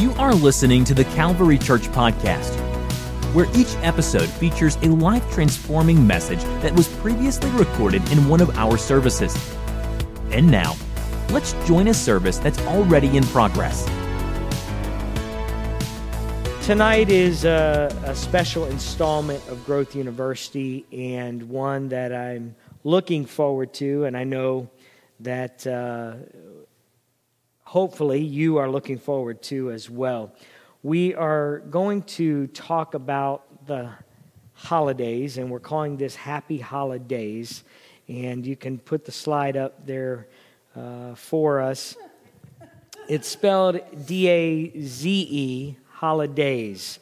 You are listening to the Calvary Church Podcast, where each episode features a life transforming message that was previously recorded in one of our services. And now, let's join a service that's already in progress. Tonight is a, a, special installment of Growth University and one that I'm looking forward to, and I know that uh, hopefully you are looking forward to as well. We are going to talk about the holidays, and we're calling this Happy Holidays. And you can put the slide up there uh, for us. It's spelled D A Z E holidays.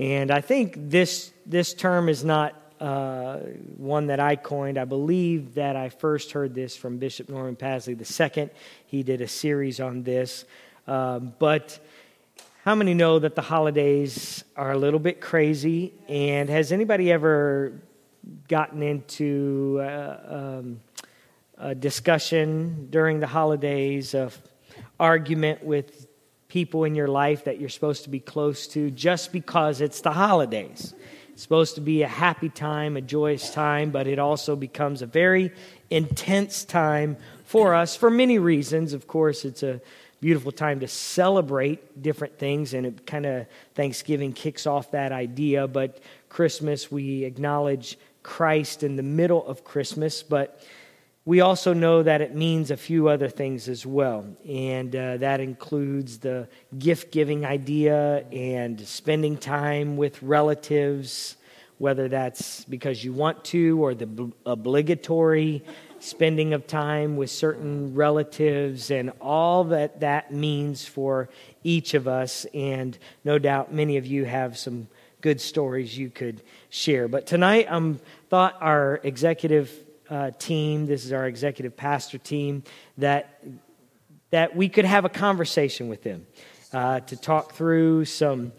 And I think this, this term is not uh, one that I coined. I believe that I first heard this from Bishop Norman Pasley II. He did a series on this. Um, but how many know that the holidays are a little bit crazy? And has anybody ever gotten into uh, um, a discussion during the holidays of argument with people in your life that you're supposed to be close to just because it's the holidays. It's supposed to be a happy time, a joyous time, but it also becomes a very intense time for us for many reasons. Of course, it's a beautiful time to celebrate different things, and it kind of Thanksgiving kicks off that idea. But Christmas, we acknowledge Christ in the middle of Christmas, but we also know that it means a few other things as well. And uh, that includes the gift giving idea and spending time with relatives, whether that's because you want to or the obligatory spending of time with certain relatives, and all that that means for each of us. And no doubt many of you have some good stories you could share. But tonight, I um, thought our executive uh, team, this is our executive pastor team, that, that we could have a conversation with them uh, to talk through some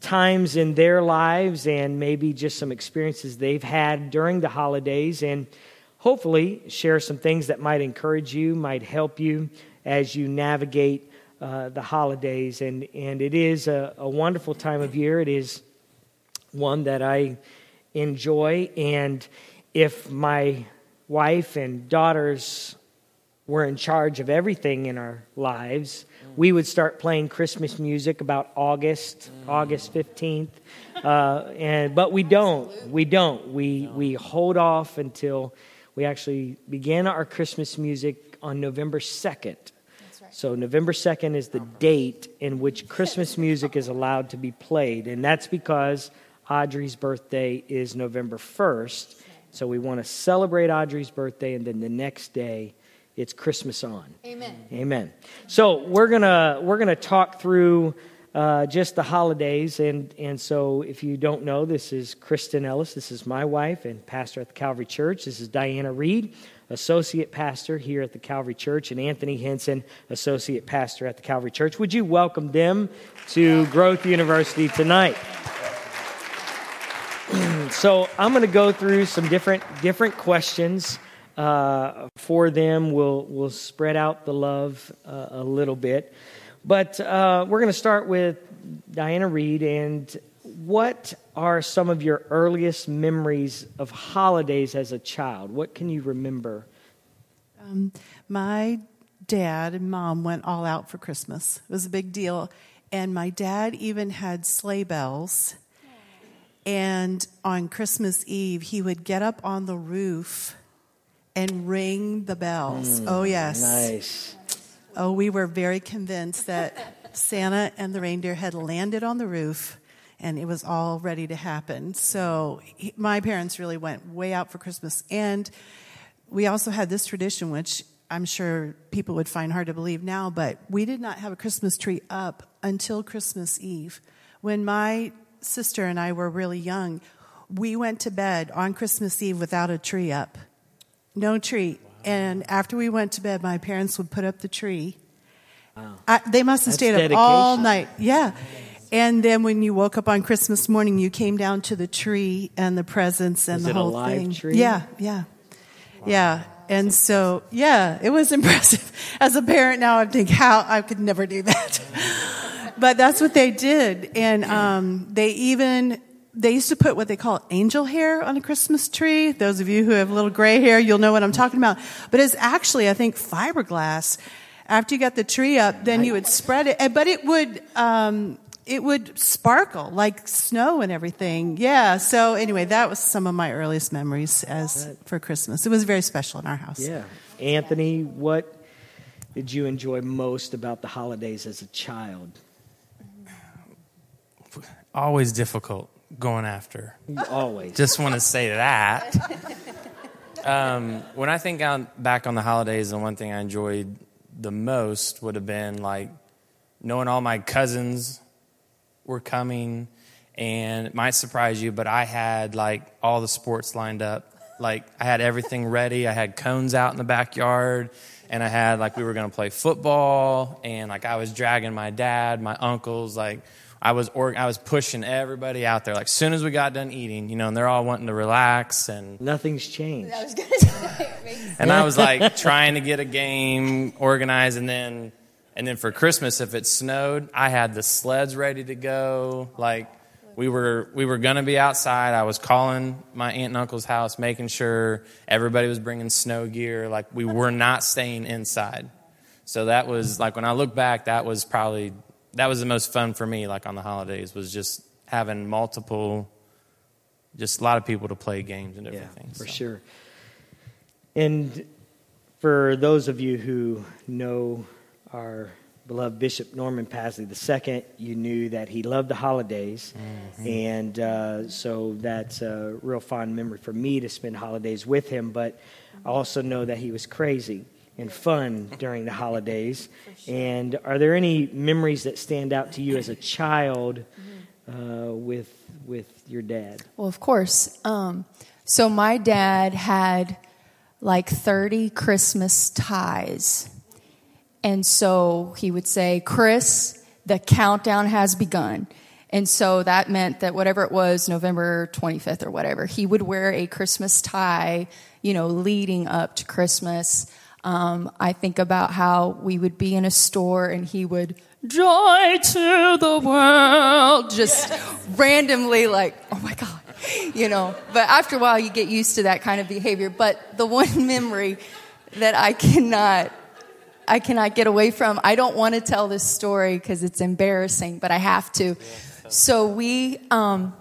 times in their lives and maybe just some experiences they've had during the holidays and hopefully share some things that might encourage you, might help you as you navigate uh, the holidays. And, and it is a, a wonderful time of year. It is one that I enjoy. And if my wife and daughters were in charge of everything in our lives, we would start playing Christmas music about August, August 15th. Uh, and, but we don't. We don't. We, we hold off until we actually begin our Christmas music on November 2nd. So, November 2nd is the date in which Christmas music is allowed to be played. And that's because Audrey's birthday is November 1st. So we want to celebrate Audrey's birthday, and then the next day, it's Christmas on. Amen. Amen. So we're gonna we're gonna talk through uh, just the holidays, and and so if you don't know, this is Kristen Ellis. This is my wife and pastor at the Calvary Church. This is Diana Reed, associate pastor here at the Calvary Church, and Anthony Henson, associate pastor at the Calvary Church. Would you welcome them to Growth University tonight? So I'm going to go through some different different questions uh, for them. We'll we'll spread out the love uh, a little bit, but uh, we're going to start with Diana Reed. And what are some of your earliest memories of holidays as a child? What can you remember? Um, my dad and mom went all out for Christmas. It was a big deal, and my dad even had sleigh bells and on Christmas Eve, he would get up on the roof and ring the bells. Mm, oh, yes. Nice. Oh, we were very convinced that Santa and the reindeer had landed on the roof and it was all ready to happen. So he, my parents really went way out for Christmas. And we also had this tradition, which I'm sure people would find hard to believe now, but we did not have a Christmas tree up until Christmas Eve. When my sister and I were really young, we went to bed on Christmas Eve without a tree up. No tree. Wow. And after we went to bed, my parents would put up the tree. Wow. I, they must have That's stayed dedication. up all night. Yeah. And then when you woke up on Christmas morning, you came down to the tree and the presents and Was the whole thing. Tree? Yeah, yeah. Wow. Yeah. And so, yeah, it was impressive. As a parent now, I think how I could never do that. But that's what they did. And um, they even they used to put what they call angel hair on a Christmas tree. Those of you who have little gray hair, you'll know what I'm talking about. But it's actually, I think, fiberglass. After you got the tree up, then you would spread it, but it would um, it would sparkle like snow and everything. Yeah. So anyway, that was some of my earliest memories as for Christmas. It was very special in our house. Yeah. Anthony, what did you enjoy most about the holidays as a child? Always difficult going after. Always. Just want to say that. Um, when I think on, back on the holidays, the one thing I enjoyed the most would have been like knowing all my cousins were coming, and it might surprise you, but I had like all the sports lined up. Like I had everything ready. I had cones out in the backyard, and I had like we were going to play football, and like I was dragging my dad, my uncles, like I was or, I was pushing everybody out there. Like soon as we got done eating, you know, and they're all wanting to relax and nothing's changed. I was say, and I was like trying to get a game organized, and then and then for Christmas, if it snowed, I had the sleds ready to go. Like we were we were gonna be outside. I was calling my aunt and uncle's house, making sure everybody was bringing snow gear. Like we were not staying inside. So that was like when I look back, that was probably that was the most fun for me, like on the holidays, was just having multiple, just a lot of people to play games and different yeah, things. For so. sure. And for those of you who know our beloved Bishop Norman Pasley II, you knew that he loved the holidays. Mm-hmm. And uh, so that's a real fond memory for me to spend holidays with him. But I also know that he was crazy and fun during the holidays. Sure. And are there any memories that stand out to you as a child uh, with with your dad? Well, of course. Um, so my dad had like 30 Christmas ties. And so he would say, Chris, the countdown has begun. And so that meant that whatever it was, November 25th or whatever, he would wear a Christmas tie, you know, leading up to Christmas. Um, I think about how we would be in a store and he would, joy to the world, just yes. randomly like, oh my God, you know. But after a while, you get used to that kind of behavior. But the one memory that I cannot I cannot get away from. I don't want to tell this story because it's embarrassing, but I have to. So we, um,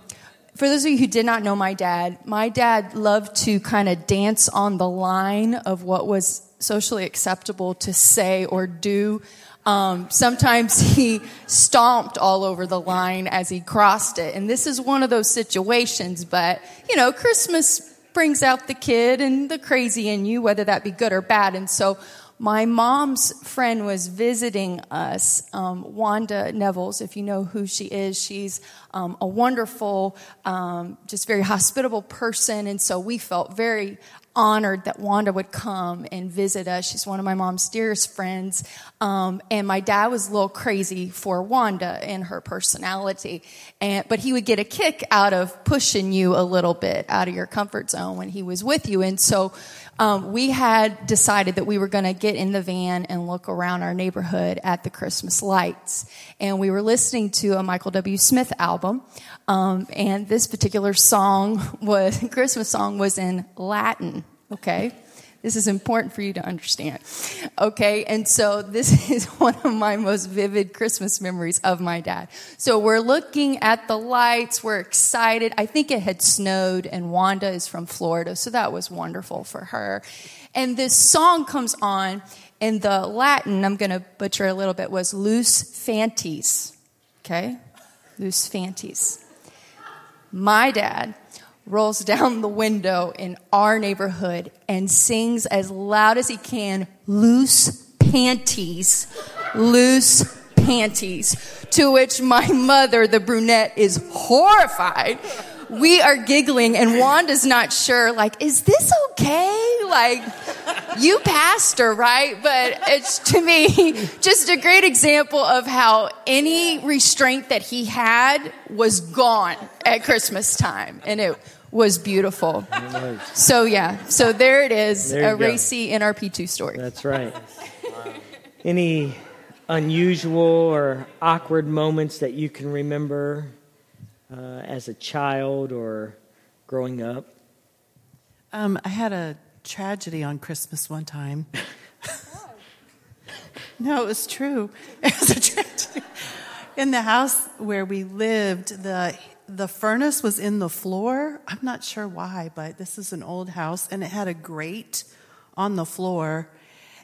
for those of you who did not know my dad, my dad loved to kind of dance on the line of what was socially acceptable to say or do. Um, sometimes he stomped all over the line as he crossed it. And this is one of those situations, but you know, Christmas brings out the kid and the crazy in you, whether that be good or bad. And so my mom's friend was visiting us, um, Wanda Nevels, if you know who she is. She's um, a wonderful, um, just very hospitable person. And so we felt very honored that Wanda would come and visit us. She's one of my mom's dearest friends. Um, and my dad was a little crazy for Wanda and her personality. And, but he would get a kick out of pushing you a little bit out of your comfort zone when he was with you. And so um, we had decided that we were going to get in the van and look around our neighborhood at the Christmas lights. And we were listening to a Michael W. Smith album. Um, and this particular song was, Christmas song was in Latin. Okay. This is important for you to understand. Okay, and so this is one of my most vivid Christmas memories of my dad. So we're looking at the lights, we're excited. I think it had snowed, and Wanda is from Florida, so that was wonderful for her. And this song comes on, and the Latin, I'm going to butcher a little bit, was Lus Fantis. Okay? Lus Fantis. My dad rolls down the window in our neighborhood and sings as loud as he can, loose panties, loose panties. To which my mother, the brunette, is horrified. We are giggling and Wanda's not sure, like, is this okay? Like, you pastor, right? But it's to me just a great example of how any restraint that he had was gone at Christmas time. And it was beautiful. So yeah, so there it is, there a racy NRP2 story. That's right. Any unusual or awkward moments that you can remember uh, as a child or growing up? Um, I had a tragedy on Christmas one time. no, it was true. It was a tragedy. In the house where we lived, the the furnace was in the floor. I'm not sure why, but this is an old house, and it had a grate on the floor.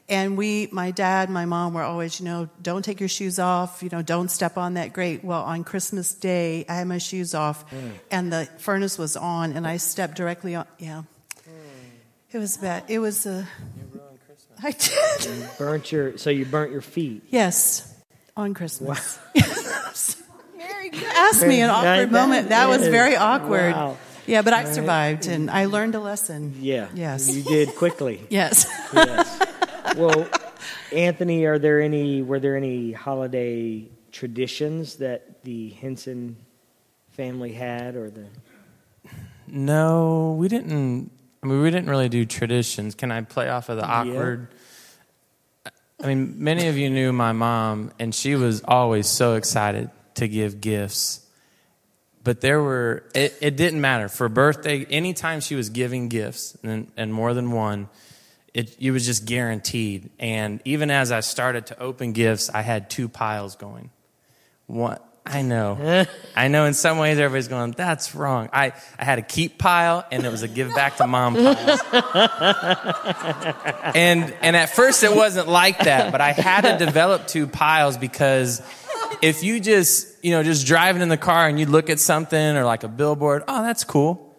And we, my dad, my mom were always, you know, don't take your shoes off, you know, don't step on that grate. Well, on Christmas Day, I had my shoes off, mm. and the furnace was on, and I stepped directly on. Yeah, mm. it was bad. It was a. I did. You burnt your so you burnt your feet. Yes, on Christmas. Wow. asked me an awkward moment. That was very awkward. Wow. Yeah, but I survived and I learned a lesson. Yeah. Yes. You did quickly. yes. yes. Well, Anthony, are there any were there any holiday traditions that the Henson family had or the No, we didn't I mean we didn't really do traditions. Can I play off of the awkward yeah. I mean, many of you knew my mom and she was always so excited to give gifts. But there were, it, it didn't matter. For birthday, anytime she was giving gifts, and, and more than one, it, it was just guaranteed. And even as I started to open gifts, I had two piles going. One, I know. I know in some ways everybody's going, that's wrong. I, I had a keep pile and it was a give back to mom pile. and, and at first it wasn't like that, but I had to develop two piles because if you just, you know, just driving in the car and you look at something or like a billboard, oh, that's cool.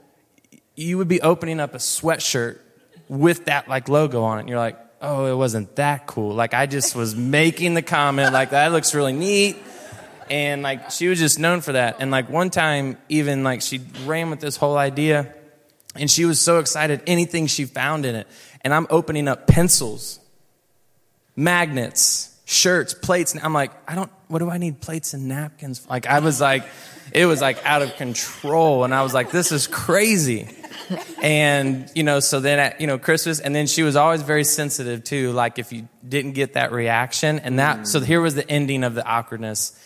You would be opening up a sweatshirt with that like logo on it. And you're like, oh, it wasn't that cool. Like I just was making the comment like that looks really neat. And like she was just known for that. And like one time, even like she ran with this whole idea and she was so excited, anything she found in it. And I'm opening up pencils, magnets, shirts, plates. And I'm like, I don't, what do I need plates and napkins? Like, I was like, it was like out of control. And I was like, this is crazy. And, you know, so then at, you know, Christmas, and then she was always very sensitive too. Like, if you didn't get that reaction, and that, mm. so here was the ending of the awkwardness.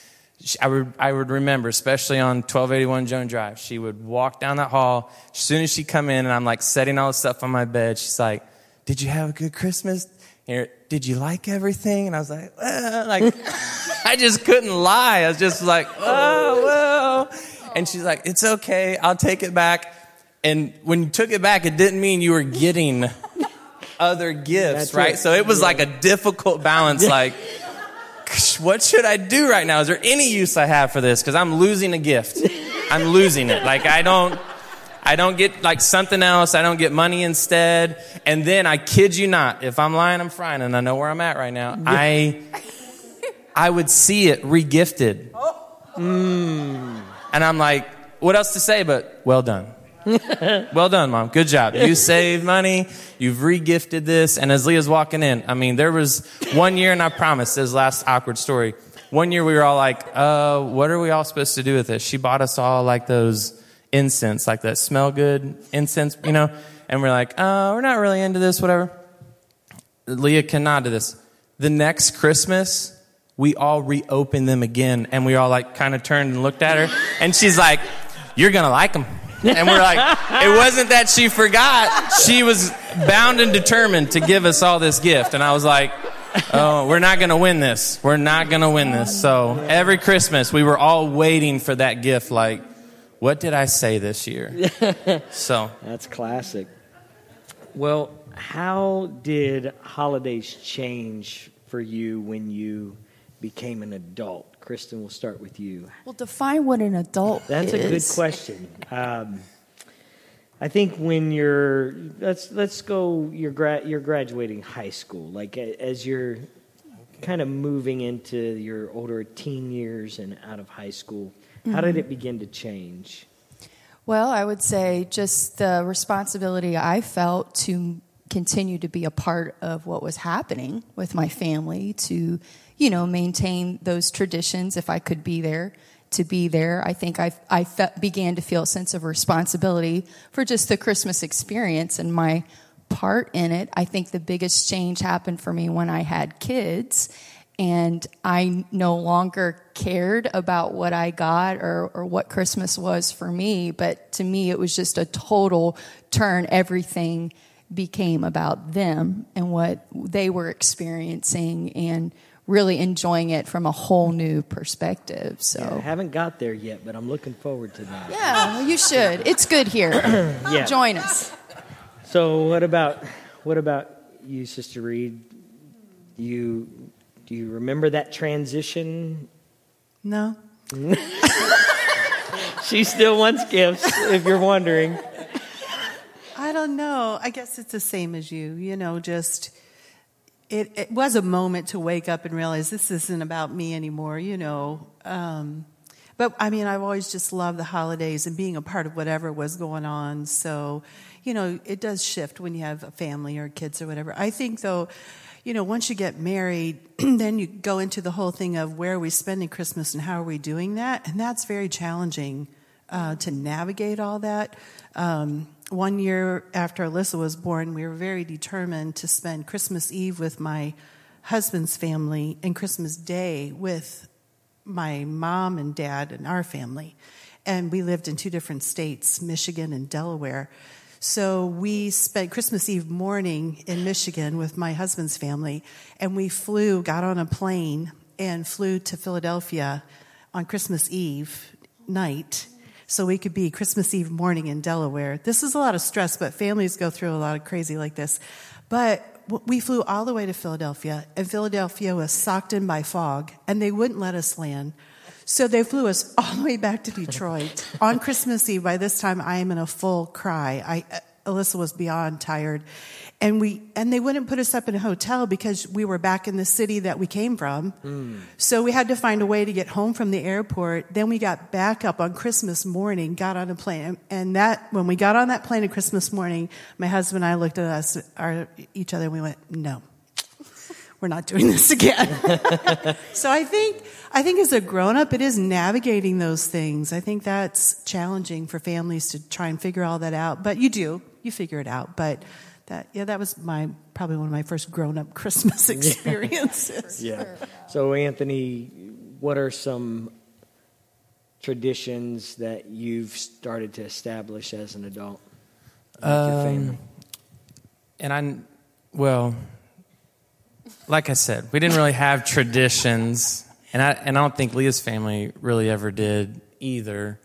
I would, I would remember, especially on 1281 Joan Drive, she would walk down that hall. As soon as she come in and I'm like setting all the stuff on my bed, she's like, did you have a good Christmas? Did you like everything? And I was like, well, like, I just couldn't lie. I was just like, oh, well. And she's like, it's okay. I'll take it back. And when you took it back, it didn't mean you were getting other gifts, That's right? It. So it was yeah. like a difficult balance. Like, what should I do right now? Is there any use I have for this? Because I'm losing a gift. I'm losing it. Like, I don't. I don't get like something else. I don't get money instead. And then I kid you not, if I'm lying, I'm frying, and I know where I'm at right now. I, I would see it regifted. Mm. And I'm like, what else to say but well done. well done, mom. Good job. You saved money. You've regifted this. And as Leah's walking in, I mean, there was one year, and I promise, this last awkward story. One year we were all like, uh, what are we all supposed to do with this? She bought us all like those incense, like that smell good incense, you know? And we're like, oh, we're not really into this, whatever. Leah cannot do this. The next Christmas, we all reopened them again and we all like kind of turned and looked at her and she's like, you're going to like them. And we're like, it wasn't that she forgot. She was bound and determined to give us all this gift. And I was like, oh, we're not going to win this. We're not going to win this. So every Christmas, we were all waiting for that gift, like, what did I say this year? so that's classic. Well, how did holidays change for you when you became an adult? Kristen, we'll start with you. Well, define what an adult That's is. a good question. Um, I think when you're let's let's go you're gra- you're graduating high school like as you're kind of moving into your older teen years and out of high school Mm-hmm. How did it begin to change? Well, I would say just the responsibility I felt to continue to be a part of what was happening with my family, to, you know, maintain those traditions if I could be there, to be there. I think I, I fe- began to feel a sense of responsibility for just the Christmas experience and my part in it. I think the biggest change happened for me when I had kids and I no longer cared about what I got or, or what Christmas was for me. But to me, it was just a total turn. Everything became about them and what they were experiencing and really enjoying it from a whole new perspective. So I haven't got there yet, but I'm looking forward to that. yeah, well, you should. It's good here. Yeah. Join us. So what about what about you, Sister Reed? You do you remember that transition? No? She still wants gifts, if you're wondering. I don't know. I guess it's the same as you. You know, just it, it was a moment to wake up and realize this isn't about me anymore. You know, um, but I mean, I've always just loved the holidays and being a part of whatever was going on. So, you know, it does shift when you have a family or kids or whatever. I think though. You know, once you get married, then you go into the whole thing of where are we spending Christmas and how are we doing that? And that's very challenging uh, to navigate all that. Um, one year after Alyssa was born, we were very determined to spend Christmas Eve with my husband's family and Christmas Day with my mom and dad and our family. And we lived in two different states, Michigan and Delaware. So we spent Christmas Eve morning in Michigan with my husband's family, and we flew, got on a plane, and flew to Philadelphia on Christmas Eve night so we could be Christmas Eve morning in Delaware. This is a lot of stress, but families go through a lot of crazy like this. But we flew all the way to Philadelphia, and Philadelphia was socked in by fog, and they wouldn't let us land. So they flew us all the way back to Detroit on Christmas Eve. By this time, I am in a full cry. I, Alyssa was beyond tired, and we and they wouldn't put us up in a hotel because we were back in the city that we came from. Mm. So we had to find a way to get home from the airport. Then we got back up on Christmas morning, got on a plane, and that when we got on that plane on Christmas morning, my husband and I looked at us, our, each other, and we went, "No." We're not doing this again. so I think I think as a grown up, it is navigating those things. I think that's challenging for families to try and figure all that out. But you do, you figure it out. But that yeah, that was my probably one of my first grown up Christmas experiences. Yeah. So Anthony, what are some traditions that you've started to establish as an adult with your Um, family? and I, well, like I said, we didn't really have traditions, and I and I don't think Leah's family really ever did either.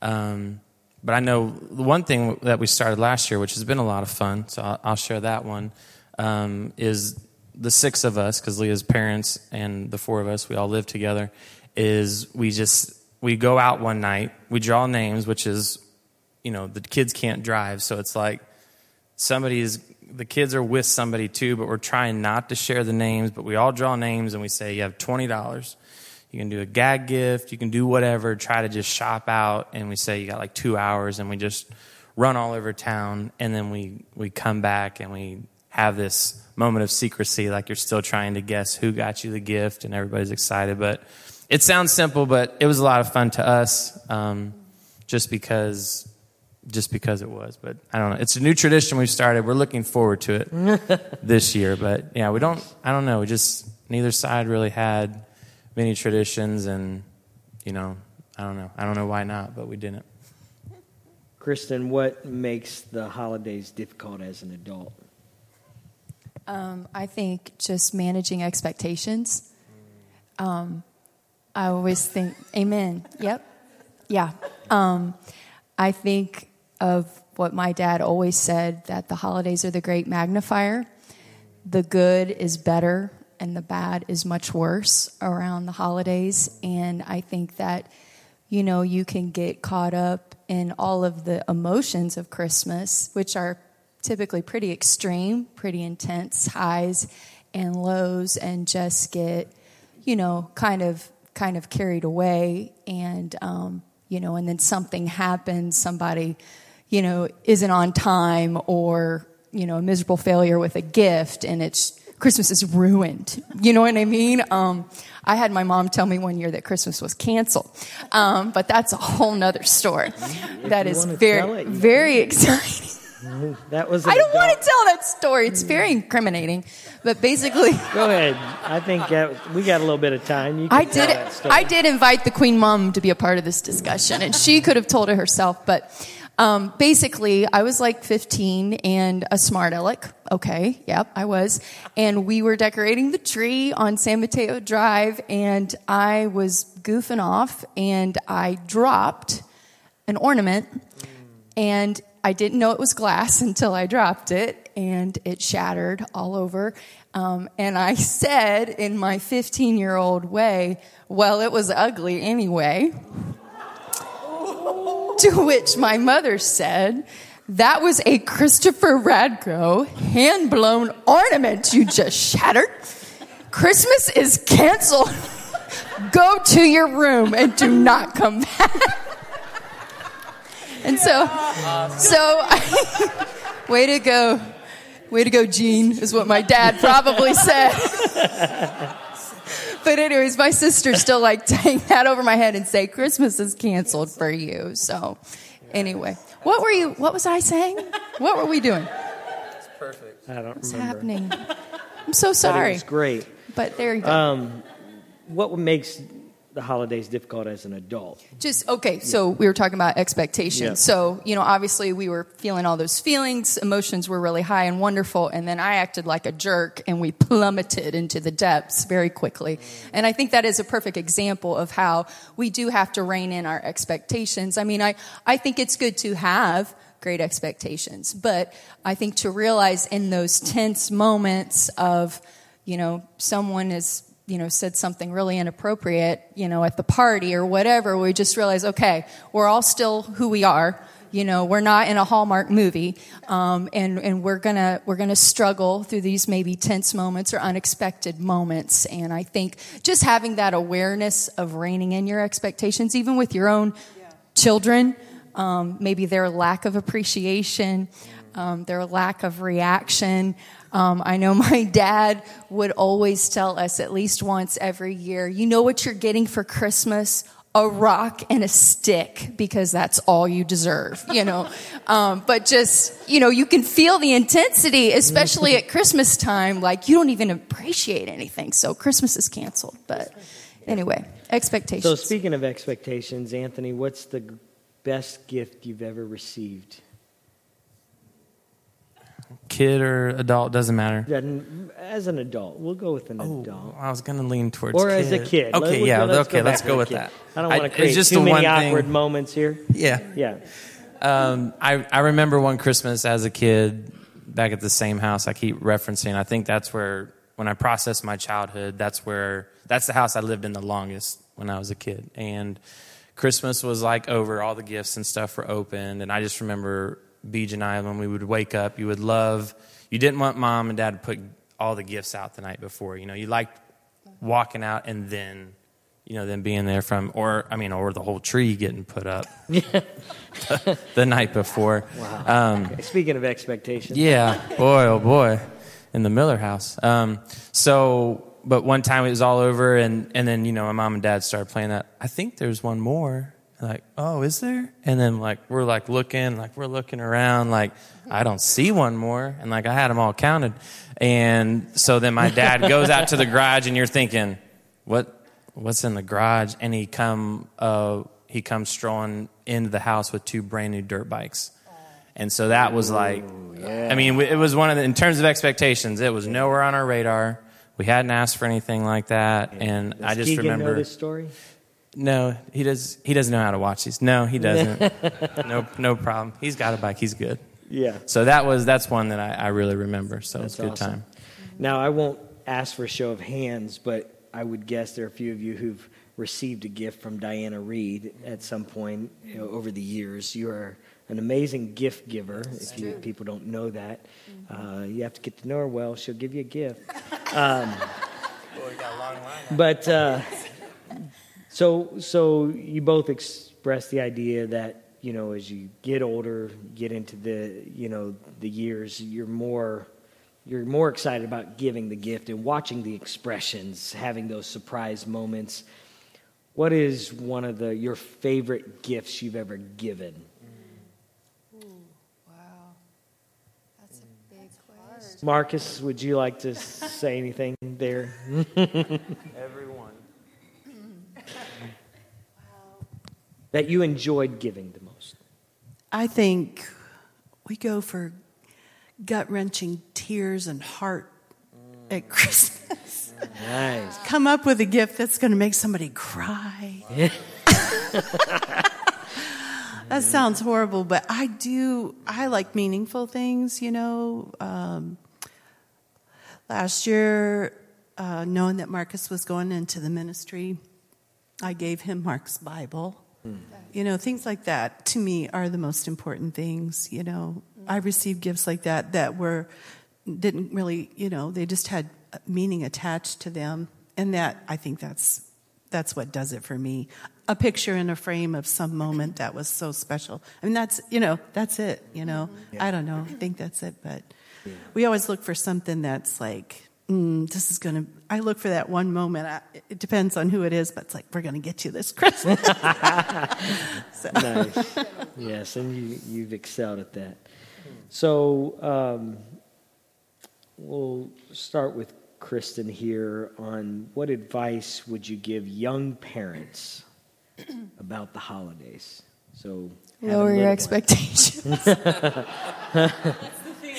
Um, but I know the one thing that we started last year, which has been a lot of fun, so I'll, I'll share that one, um, is the six of us, because Leah's parents and the four of us, we all live together, is we just, we go out one night, we draw names, which is, you know, the kids can't drive, so it's like somebody's, the kids are with somebody too, but we're trying not to share the names, but we all draw names and we say, you have $20. You can do a gag gift. You can do whatever. Try to just shop out. And we say you got like two hours, and we just run all over town. And then we we come back and we have this moment of secrecy, like you're still trying to guess who got you the gift, and everybody's excited. But it sounds simple, but it was a lot of fun to us, um, just because. Just because it was, but I don't know. It's a new tradition we've started. We're looking forward to it this year, but yeah, we don't. I don't know. We just neither side really had many traditions and you know i don't know i don't know why not but we didn't Kristen, what makes the holidays difficult as an adult? Um, I think just managing expectations. Um, I always think, Amen. Yep. Yeah. Um, I think of what my dad always said that the holidays are the great magnifier. The good is better and the bad is much worse around the holidays. And I think that, you know, you can get caught up in all of the emotions of Christmas, which are typically pretty extreme, pretty intense highs and lows, and just get, you know, kind of kind of carried away and um, you know, and then something happens, somebody, you know, isn't on time or, you know, a miserable failure with a gift and it's Christmas is ruined. You know what I mean? Um, I had my mom tell me one year that Christmas was canceled, um, but that's a whole nother story. that you is very, it, very exciting. That was. I don't want to tell that story. It's very incriminating. But basically, Go ahead. I think uh, we got a little bit of time. You can I did. I did invite the Queen Mom to be a part of this discussion, and she could have told it herself. But um, basically, I was like 15 and a smart aleck. Okay, yep, I was. And we were decorating the tree on San Mateo Drive, and I was goofing off, and I dropped an ornament, and I didn't know it was glass until I dropped it, and it shattered all over. Um, and I said in my 15 year old way, Well, it was ugly anyway. to which my mother said, That was a Christopher Radko hand blown ornament you just shattered. Christmas is canceled. Go to your room and do not come back. And so, so, way to go. Way to go, Gene, is what my dad probably said. But, anyways, my sister still like to hang that over my head and say, Christmas is canceled for you. So, anyway, what were you, what was I saying? What were we doing? It's perfect. I don't What's remember. happening? I'm so sorry. It's great. But there you go. Um, what makes the holidays difficult as an adult? Just okay, so we were talking about expectations. Yeah. So, you know, obviously we were feeling all those feelings, emotions were really high and wonderful, and then I acted like a jerk and we plummeted into the depths very quickly. And I think that is a perfect example of how we do have to rein in our expectations. I mean, I, I think it's good to have great expectations, but I think to realize in those tense moments of, you know, someone is you know, said something really inappropriate, you know, at the party or whatever, we just realize, okay, we're all still who we are. You know, we're not in a Hallmark movie, um, and and we're gonna we're gonna struggle through these maybe tense moments or unexpected moments. And I think just having that awareness of reining in your expectations, even with your own children, um, maybe their lack of appreciation, um, their lack of reaction. Um, I know my dad would always tell us at least once every year, you know what you're getting for Christmas? A rock and a stick because that's all you deserve, you know. Um, but just, you know, you can feel the intensity, especially at Christmas time. Like you don't even appreciate anything. So Christmas is canceled. But anyway, expectations. So, speaking of expectations, Anthony, what's the best gift you've ever received? Kid or adult doesn't matter. Then, As an adult, we'll go with an Oh, adult. I was gonna lean towards Or as a kid. Okay, yeah, let's okay, go let's go with kid. that. I don't want to create just too many one thing- awkward moments here. Yeah. Yeah. Um, I I remember one Christmas as a kid back at the same house. I keep referencing. I think that's where when I process my childhood, that's where that's the house I lived in the longest when I was a kid. And Christmas was like over, all the gifts and stuff were opened, and I just remember Beej and I when we would wake up, you would love. You didn't want mom and dad to put all the gifts out the night before. You know, you liked walking out and then. You know, then being there from, or I mean, or the whole tree getting put up the night before. Um, Speaking of expectations, yeah, boy, oh boy, in the Miller house. Um, so, but one time it was all over, and and then you know my mom and dad started playing that. I think there's one more. Like, oh, is there? And then like we're like looking, like we're looking around, like I don't see one more, and like I had them all counted, and so then my dad goes out to the garage, and you're thinking, what? What's in the garage? And he come, uh, he comes strolling into the house with two brand new dirt bikes. And so that was like, I mean, it was one of the, in terms of expectations, it was nowhere on our radar. We hadn't asked for anything like that. And I just Keegan remember, know this story. No, he does, he doesn't know how to watch these. No, he doesn't. no, no problem. He's got a bike. He's good. Yeah. So that was, that's one that I, I really remember. So it's a good awesome. time. Now, I won't ask for a show of hands, but I would guess there are a few of you who've received a gift from Diana Reed at some point you know, over the years. You are an amazing gift giver. if you, people don't know that, uh, you have to get to know her well. She'll give you a gift. Um, well, we got a long line. but uh, so, so you both expressed the idea that you know, as you get older, get into the you know the years, you're more you're more excited about giving the gift and watching the expressions, having those surprise moments. What is one of the your favorite gifts you've ever given? Wow. That's a big that's Marcus, would you like to say anything there? Everyone. That you enjoyed giving the most? I think we go for gut wrenching tears and heart at Christmas. Nice. Come up with a gift that's going to make somebody cry. that sounds horrible, but I do, I like meaningful things, you know. Um, last year, uh, knowing that Marcus was going into the ministry, I gave him Mark's Bible. You know, things like that to me are the most important things. You know, I received gifts like that that were didn't really, you know, they just had meaning attached to them, and that I think that's that's what does it for me. A picture in a frame of some moment that was so special. I mean, that's you know, that's it. You know, mm-hmm. I don't know. I think that's it, but we always look for something that's like. Mm, this is going to. I look for that one moment. I, it depends on who it is, but it's like we're going to get you this Christmas. So- nice. Yes, and you, you've excelled at that. So um, we'll start with Kristen here on what advice would you give young parents about the holidays? So have a Lower your expectations.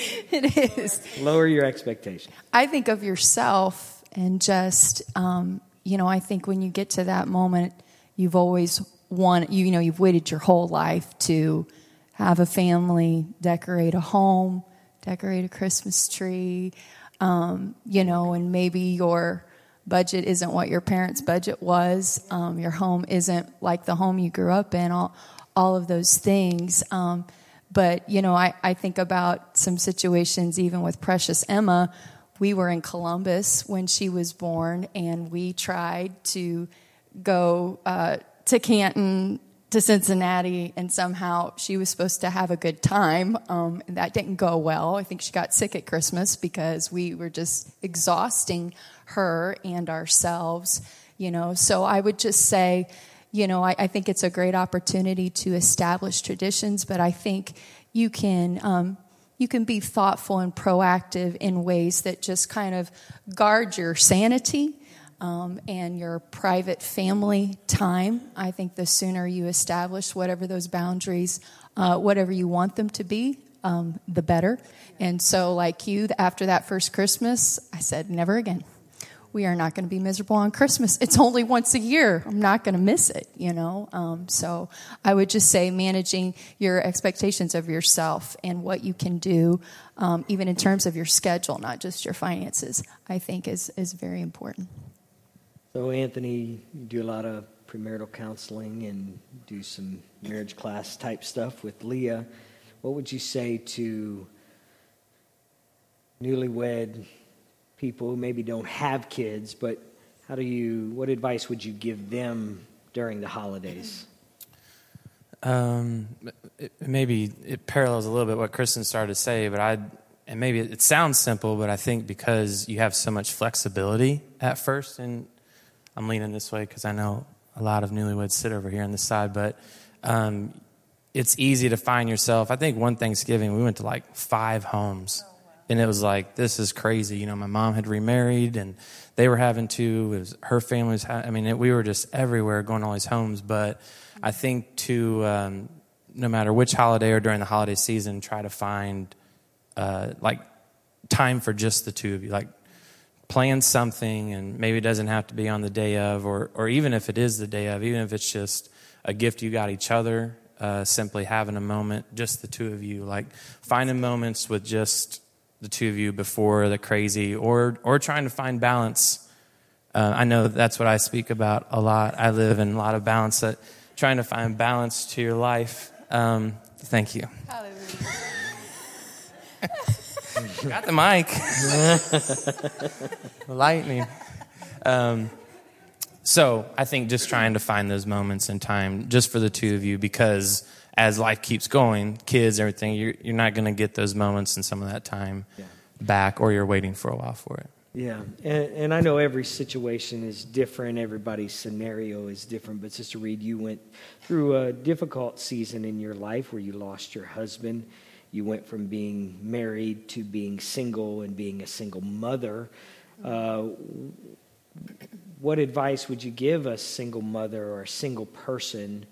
it is. Lower your expectations. I think of yourself and just, um, you know, I think when you get to that moment, you've always wanted, you, you know, you've waited your whole life to have a family, decorate a home, decorate a Christmas tree, um, you know, and maybe your budget isn't what your parents' budget was. Um, your home isn't like the home you grew up in, all, all of those things. Um, but, you know, I, I think about some situations, even with Precious Emma. We were in Columbus when she was born, and we tried to go uh, to Canton, to Cincinnati, and somehow she was supposed to have a good time. Um, and that didn't go well. I think she got sick at Christmas because we were just exhausting her and ourselves, you know. So I would just say, you know, I, I think it's a great opportunity to establish traditions, but I think you can. Um, you can be thoughtful and proactive in ways that just kind of guard your sanity um, and your private family time. I think the sooner you establish whatever those boundaries, uh, whatever you want them to be, um, the better. And so, like you, after that first Christmas, I said, never again. We are not going to be miserable on Christmas. It's only once a year. I'm not going to miss it, you know? Um, so I would just say managing your expectations of yourself and what you can do, um, even in terms of your schedule, not just your finances, I think is, is very important. So, Anthony, you do a lot of premarital counseling and do some marriage class type stuff with Leah. What would you say to newlywed people who maybe don't have kids, but how do you, what advice would you give them during the holidays? Um, it, maybe it parallels a little bit what Kristen started to say, but I, and maybe it, sounds simple, but I think because you have so much flexibility at first, and I'm leaning this way because I know a lot of newlyweds sit over here on this side, but um, it's easy to find yourself. I think one Thanksgiving we went to like five homes, and it was like this is crazy. You know, my mom had remarried, and they were having to. It was, her family was. Ha- I mean, it, we were just everywhere going to all these homes. But I think to um, no matter which holiday or during the holiday season, try to find uh, like time for just the two of you. Like plan something, and maybe it doesn't have to be on the day of, or or even if it is the day of, even if it's just a gift you got each other. Uh, simply having a moment, just the two of you, like finding moments with just the two of you before the crazy, or or trying to find balance. Uh, I know that's what I speak about a lot. I live in a lot of balance. That trying to find balance to your life. Um, thank you. Got the mic. Lightning. Um, so I think just trying to find those moments in time just for the two of you because as life keeps going, kids, everything, you're, you're not going to get those moments and some of that time back or you're waiting for a while for it. Yeah, and, and I know every situation is different. Everybody's scenario is different. But Sister Reed, you went through a difficult season in your life where you lost your husband, you went from being married to being single and being a single mother. Uh, what advice would you give a single mother or a single person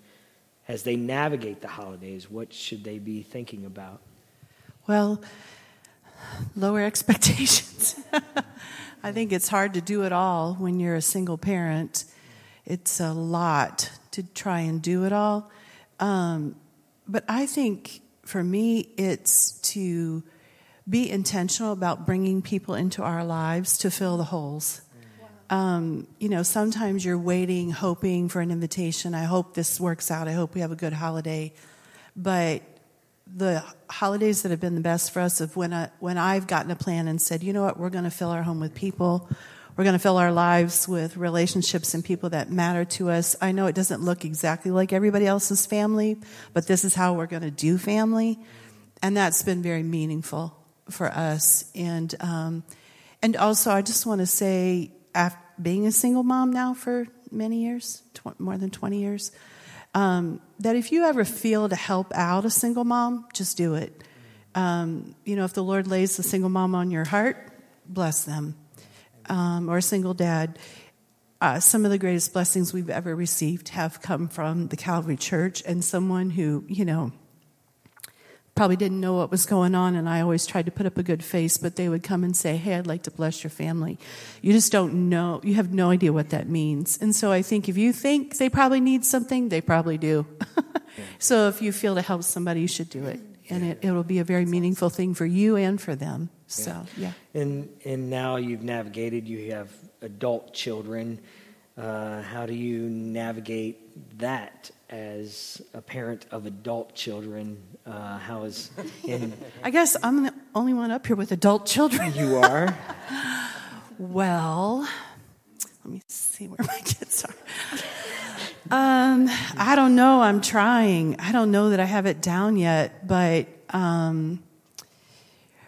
as they navigate the holidays? What should they be thinking about? Well, lower expectations. I think it's hard to do it all when you're a single parent. It's a lot to try and do it all. Um, but I think for me, it's to be intentional about bringing people into our lives to fill the holes. Um, you know, sometimes you're waiting, hoping for an invitation. I hope this works out. I hope we have a good holiday. But the holidays that have been the best for us have when I, when I've gotten a plan and said, you know what, we're going to fill our home with people. We're going to fill our lives with relationships and people that matter to us. I know it doesn't look exactly like everybody else's family, but this is how we're going to do family, and that's been very meaningful for us. And um, and also, I just want to say, after being a single mom now for many years, tw- more than twenty years um, that if you ever feel to help out a single mom, just do it. Um, you know, if the Lord lays a single mom on your heart, bless them. Um, or a single dad. Uh, some of the greatest blessings we've ever received have come from the Calvary Church and someone who, you know, probably didn't know what was going on, and I always tried to put up a good face, but they would come and say, Hey, I'd like to bless your family. You just don't know, you have no idea what that means. And so I think if you think they probably need something, they probably do. so if you feel to help somebody, you should do it. And it, it'll be a very meaningful thing for you and for them. So, yeah. And, and now you've navigated, you have adult children. Uh, how do you navigate that as a parent of adult children? Uh, how is in I guess I'm the only one up here with adult children. you are? Well, let me see where my kids are. Um, I don't know. I'm trying. I don't know that I have it down yet, but um,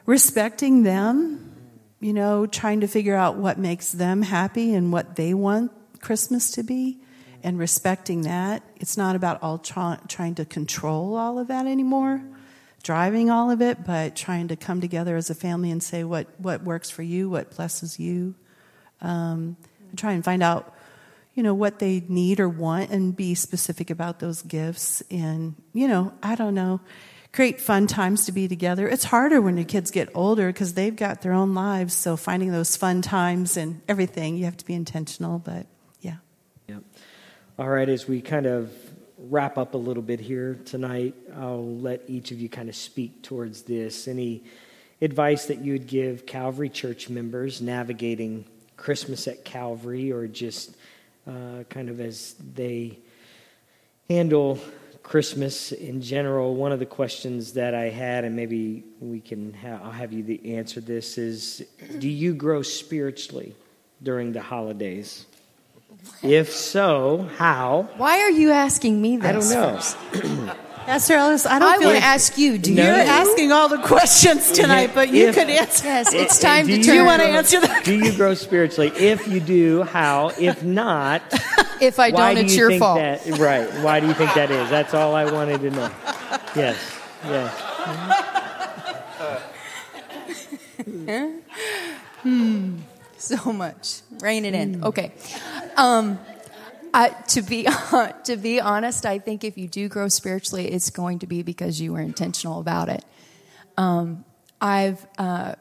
respecting them, you know, trying to figure out what makes them happy and what they want Christmas to be, and respecting that. It's not about all try- trying to control all of that anymore, driving all of it, but trying to come together as a family and say what, what works for you, what blesses you. Um, try and find out, you know, what they need or want and be specific about those gifts. And, you know, I don't know, create fun times to be together. It's harder when your kids get older because they've got their own lives. So finding those fun times and everything, you have to be intentional, but. All right, as we kind of wrap up a little bit here tonight, I'll let each of you kind of speak towards this. Any advice that you would give Calvary Church members navigating Christmas at Calvary or just uh, kind of as they handle Christmas in general? One of the questions that I had, and maybe we can ha- I'll have you the answer this is do you grow spiritually during the holidays? If so, how? Why are you asking me this? I don't know. first? Pastor Ellis, I don't I feel want like to ask you. Do No. you? you're asking all the questions tonight, but you If- could answer. Yes, it's time to turn. Do you wanna answer that? Do you grow spiritually? If you do, how? If not, If I don't, do it's you your fault. that? Right. Why do you think that is? That's all I wanted to know. Yes. Yes. Hmm. So much. Rein it in. Okay. Um, I, to be to be honest, I think if you do grow spiritually, it's going to be because you were intentional about it. Um, I've uh,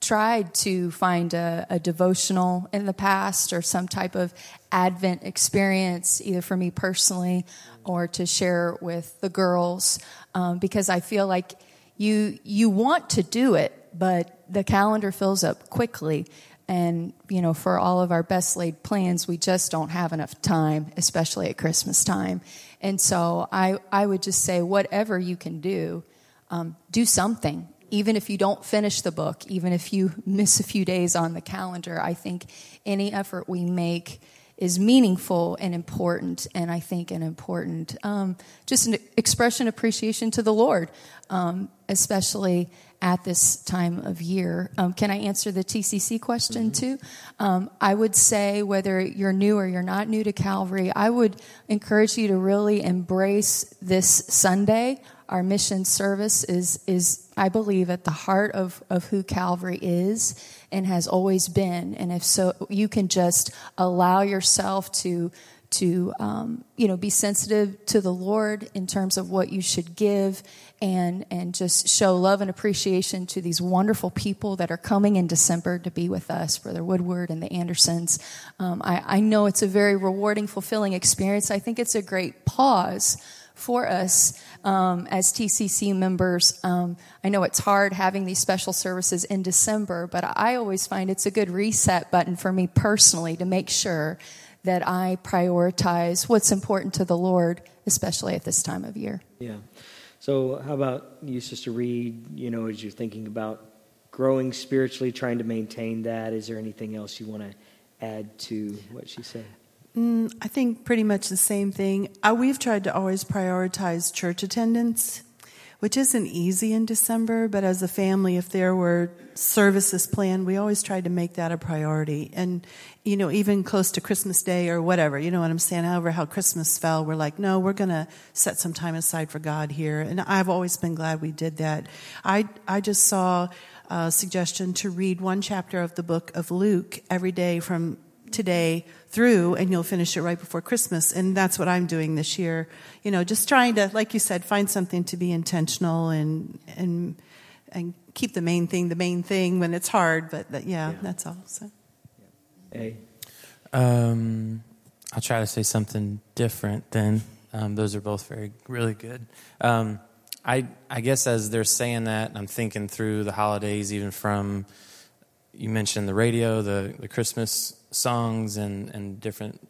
tried to find a, a devotional in the past or some type of Advent experience, either for me personally or to share with the girls, um, because I feel like you you want to do it, but the calendar fills up quickly. And, you know, for all of our best laid plans, we just don't have enough time, especially at Christmas time. And so I, I would just say, whatever you can do, um, do something. Even if you don't finish the book, even if you miss a few days on the calendar, I think any effort we make is meaningful and important, and I think an important, um, just an expression of appreciation to the Lord, um, especially at this time of year. Um, can I answer the TCC question too? Um, I would say whether you're new or you're not new to Calvary, I would encourage you to really embrace this Sunday. Our mission service is is I believe, at the heart of, of who Calvary is and has always been. And if so, you can just allow yourself to to um, you know be sensitive to the Lord in terms of what you should give and and just show love and appreciation to these wonderful people that are coming in December to be with us, Brother Woodward and the Andersons. Um, I, I know it's a very rewarding, fulfilling experience. I think it's a great pause for us um, as TCC members. Um, I know it's hard having these special services in December, but I always find it's a good reset button for me personally to make sure that I prioritize what's important to the Lord, especially at this time of year. Yeah. So, how about you, Sister Reed? You know, as you're thinking about growing spiritually, trying to maintain that, is there anything else you want to add to what she said? Mm, I think pretty much the same thing. Uh, we've tried to always prioritize church attendance, which isn't easy in December, but as a family, if there were services planned, we always tried to make that a priority. And, you know, even close to Christmas Day or whatever, you know what I'm saying? However, how Christmas fell, we're like, no, we're going to set some time aside for God here. And I've always been glad we did that. I, I just saw a suggestion to read one chapter of the book of Luke every day from today through and you'll finish it right before Christmas. And that's what I'm doing this year. You know, just trying to, like you said, find something to be intentional and, and, and keep the main thing the main thing when it's hard. But that, yeah, yeah, that's all. So. Hey. Um, I'll try to say something different then. Um, those are both very, really good. Um, I, I guess as they're saying that, I'm thinking through the holidays, even from you mentioned the radio, the, the Christmas songs, and, and different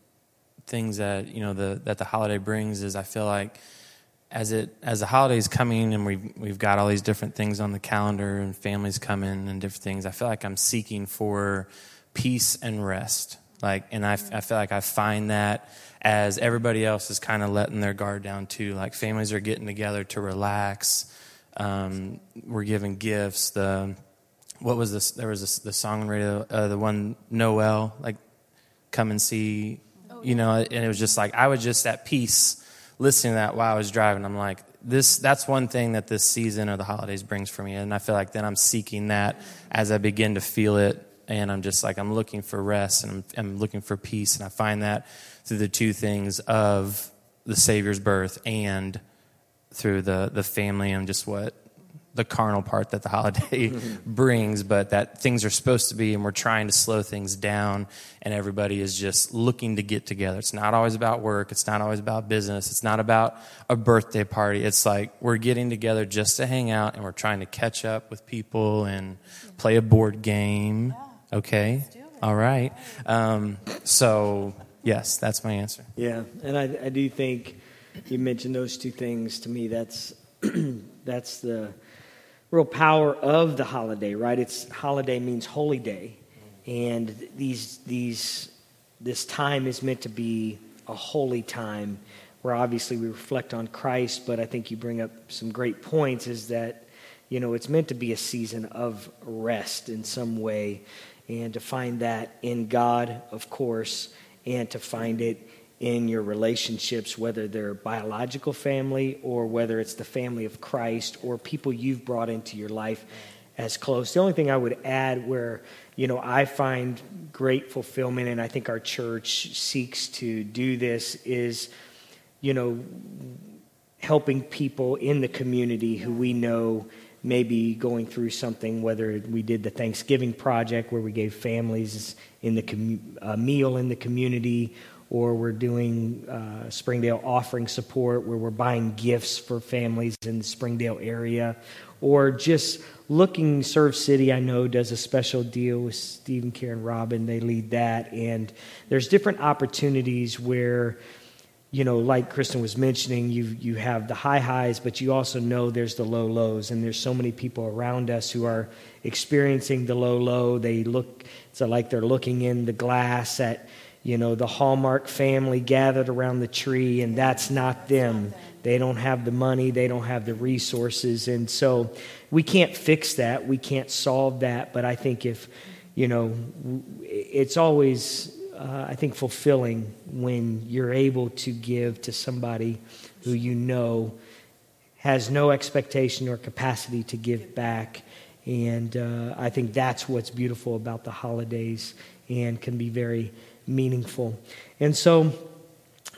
things that you know the, that the holiday brings. Is I feel like as it as the holidays coming and we've we've got all these different things on the calendar and families coming and different things. I feel like I'm seeking for peace and rest. Like, and I, I feel like I find that as everybody else is kind of letting their guard down too. Like families are getting together to relax. Um, we're giving gifts. The what was this? There was this, the song on radio, uh, the one Noel, like come and see, oh, yeah. you know, and it was just like I was just at peace listening to that while I was driving. I'm like, this that's one thing that this season of the holidays brings for me, and I feel like then I'm seeking that as I begin to feel it, and I'm just like I'm looking for rest and I'm, I'm looking for peace, and I find that through the two things of the Savior's birth and through the the family and just what the carnal part that the holiday brings, but that things are supposed to be, and we're trying to slow things down, and everybody is just looking to get together. It's not always about work, it's not always about business, it's not about a birthday party. It's like we're getting together just to hang out, and we're trying to catch up with people and play a board game. Okay? All right. Um, so, yes, that's my answer. Yeah, and I, I do think you mentioned those two things. To me, that's that's the real power of the holiday, right? It's holiday means holy day. And these these this time is meant to be a holy time where obviously we reflect on Christ, but I think you bring up some great points is that you know it's meant to be a season of rest in some way and to find that in God, of course, and to find it in your relationships, whether they're biological family or whether it's the family of Christ or people you've brought into your life as close. The only thing I would add where, you know, I find great fulfillment and I think our church seeks to do this is, you know, helping people in the community who we know may be going through something, whether we did the Thanksgiving project where we gave families in the com- a meal in the community or we're doing uh, Springdale offering support where we're buying gifts for families in the Springdale area, or just looking. Serve City, I know, does a special deal with Stephen, Karen, Robin. They lead that, and there's different opportunities where. You know, like Kristen was mentioning, you you have the high highs, but you also know there's the low lows, and there's so many people around us who are experiencing the low low. They look, it's like they're looking in the glass at you know, the Hallmark family gathered around the tree, and that's not them. They don't have the money, they don't have the resources. And so we can't fix that, we can't solve that. But I think if, you know, it's always, uh, I think, fulfilling when you're able to give to somebody who you know has no expectation or capacity to give back. And uh, I think that's what's beautiful about the holidays and can be very meaningful. And so,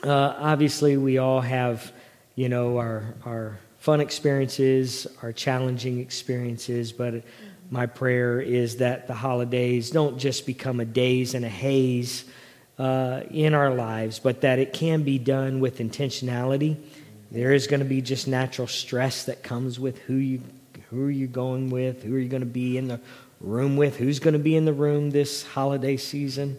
uh, obviously, we all have, you know, our, our fun experiences, our challenging experiences, but my prayer is that the holidays don't just become a daze and a haze uh, in our lives, but that it can be done with intentionality. There is going to be just natural stress that comes with who you who are you going with, who are you going to be in the room with, who's going to be in the room this holiday season,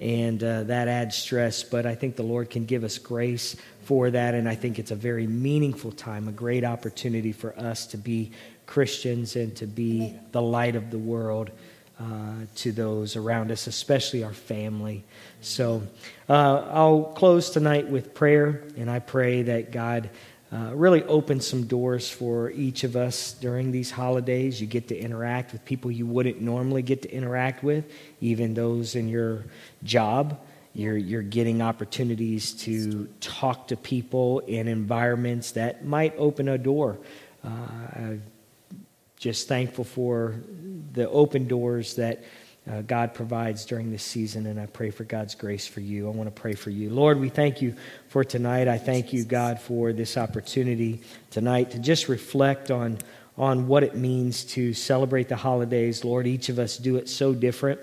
and uh, that adds stress. But I think the Lord can give us grace for that, and I think it's a very meaningful time, a great opportunity for us to be Christians and to be the light of the world uh, to those around us, especially our family. So uh, I'll close tonight with prayer, and I pray that God. Uh, really open some doors for each of us during these holidays. You get to interact with people you wouldn't normally get to interact with, even those in your job. You're, you're getting opportunities to talk to people in environments that might open a door. Uh, I've just thankful for the open doors that uh, God provides during this season, and I pray for God's grace for you. I want to pray for you. Lord, we thank you for tonight. I thank you, God, for this opportunity tonight to just reflect on, on what it means to celebrate the holidays. Lord, each of us do it so different.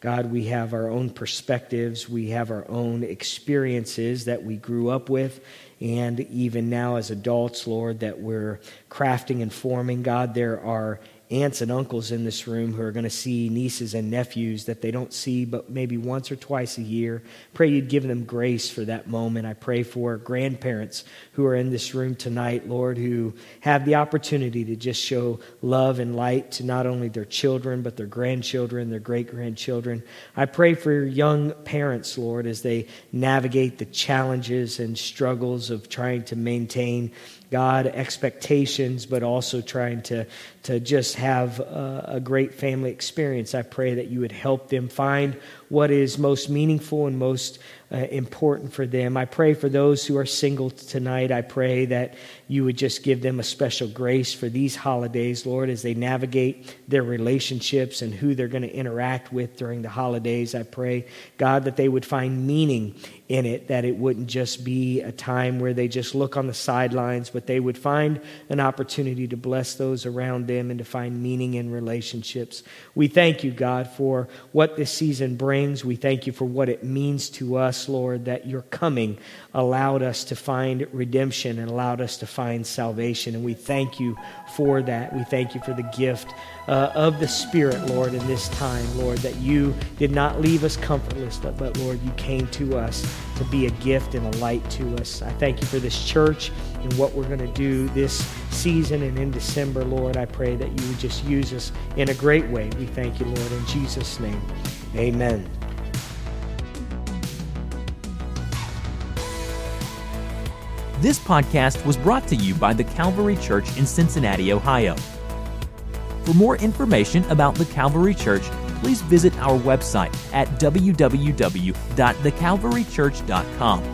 God, we have our own perspectives, we have our own experiences that we grew up with and even now as adults, Lord, that we're crafting and forming. God, there are aunts and uncles in this room who are going to see nieces and nephews that they don't see but maybe once or twice a year. Pray you'd give them grace for that moment. I pray for grandparents who are in this room tonight, Lord, who have the opportunity to just show love and light to not only their children, but their grandchildren, their great grandchildren. I pray for young parents, Lord, as they navigate the challenges and struggles of trying to maintain God expectations, but also trying to, to just have a, a, great family experience. I pray that you would help them find what is most meaningful and most uh, important for them. I pray for those who are single tonight. I pray that you would just give them a special grace for these holidays, Lord, as they navigate their relationships and who they're going to interact with during the holidays. I pray, God, that they would find meaning in it, that it wouldn't just be a time where they just look on the sidelines, but they would find an opportunity to bless those around them and to find meaning in relationships. We thank you, God, for what this season brings. We thank you for what it means to us, Lord, that your coming allowed us to find redemption and allowed us to find salvation. And we thank you for that. We thank you for the gift uh, of the Spirit, Lord, in this time, Lord, that you did not leave us comfortless, but, Lord, you came to us to be a gift and a light to us. I thank you for this church and what we're going to do this season and in December, Lord. I pray that you would just use us in a great way. We thank you, Lord, in Jesus' name. Amen. This podcast was brought to you by the Calvary Church in Cincinnati, Ohio. For more information about the Calvary Church, please visit our website at www.thecalvarychurch.com.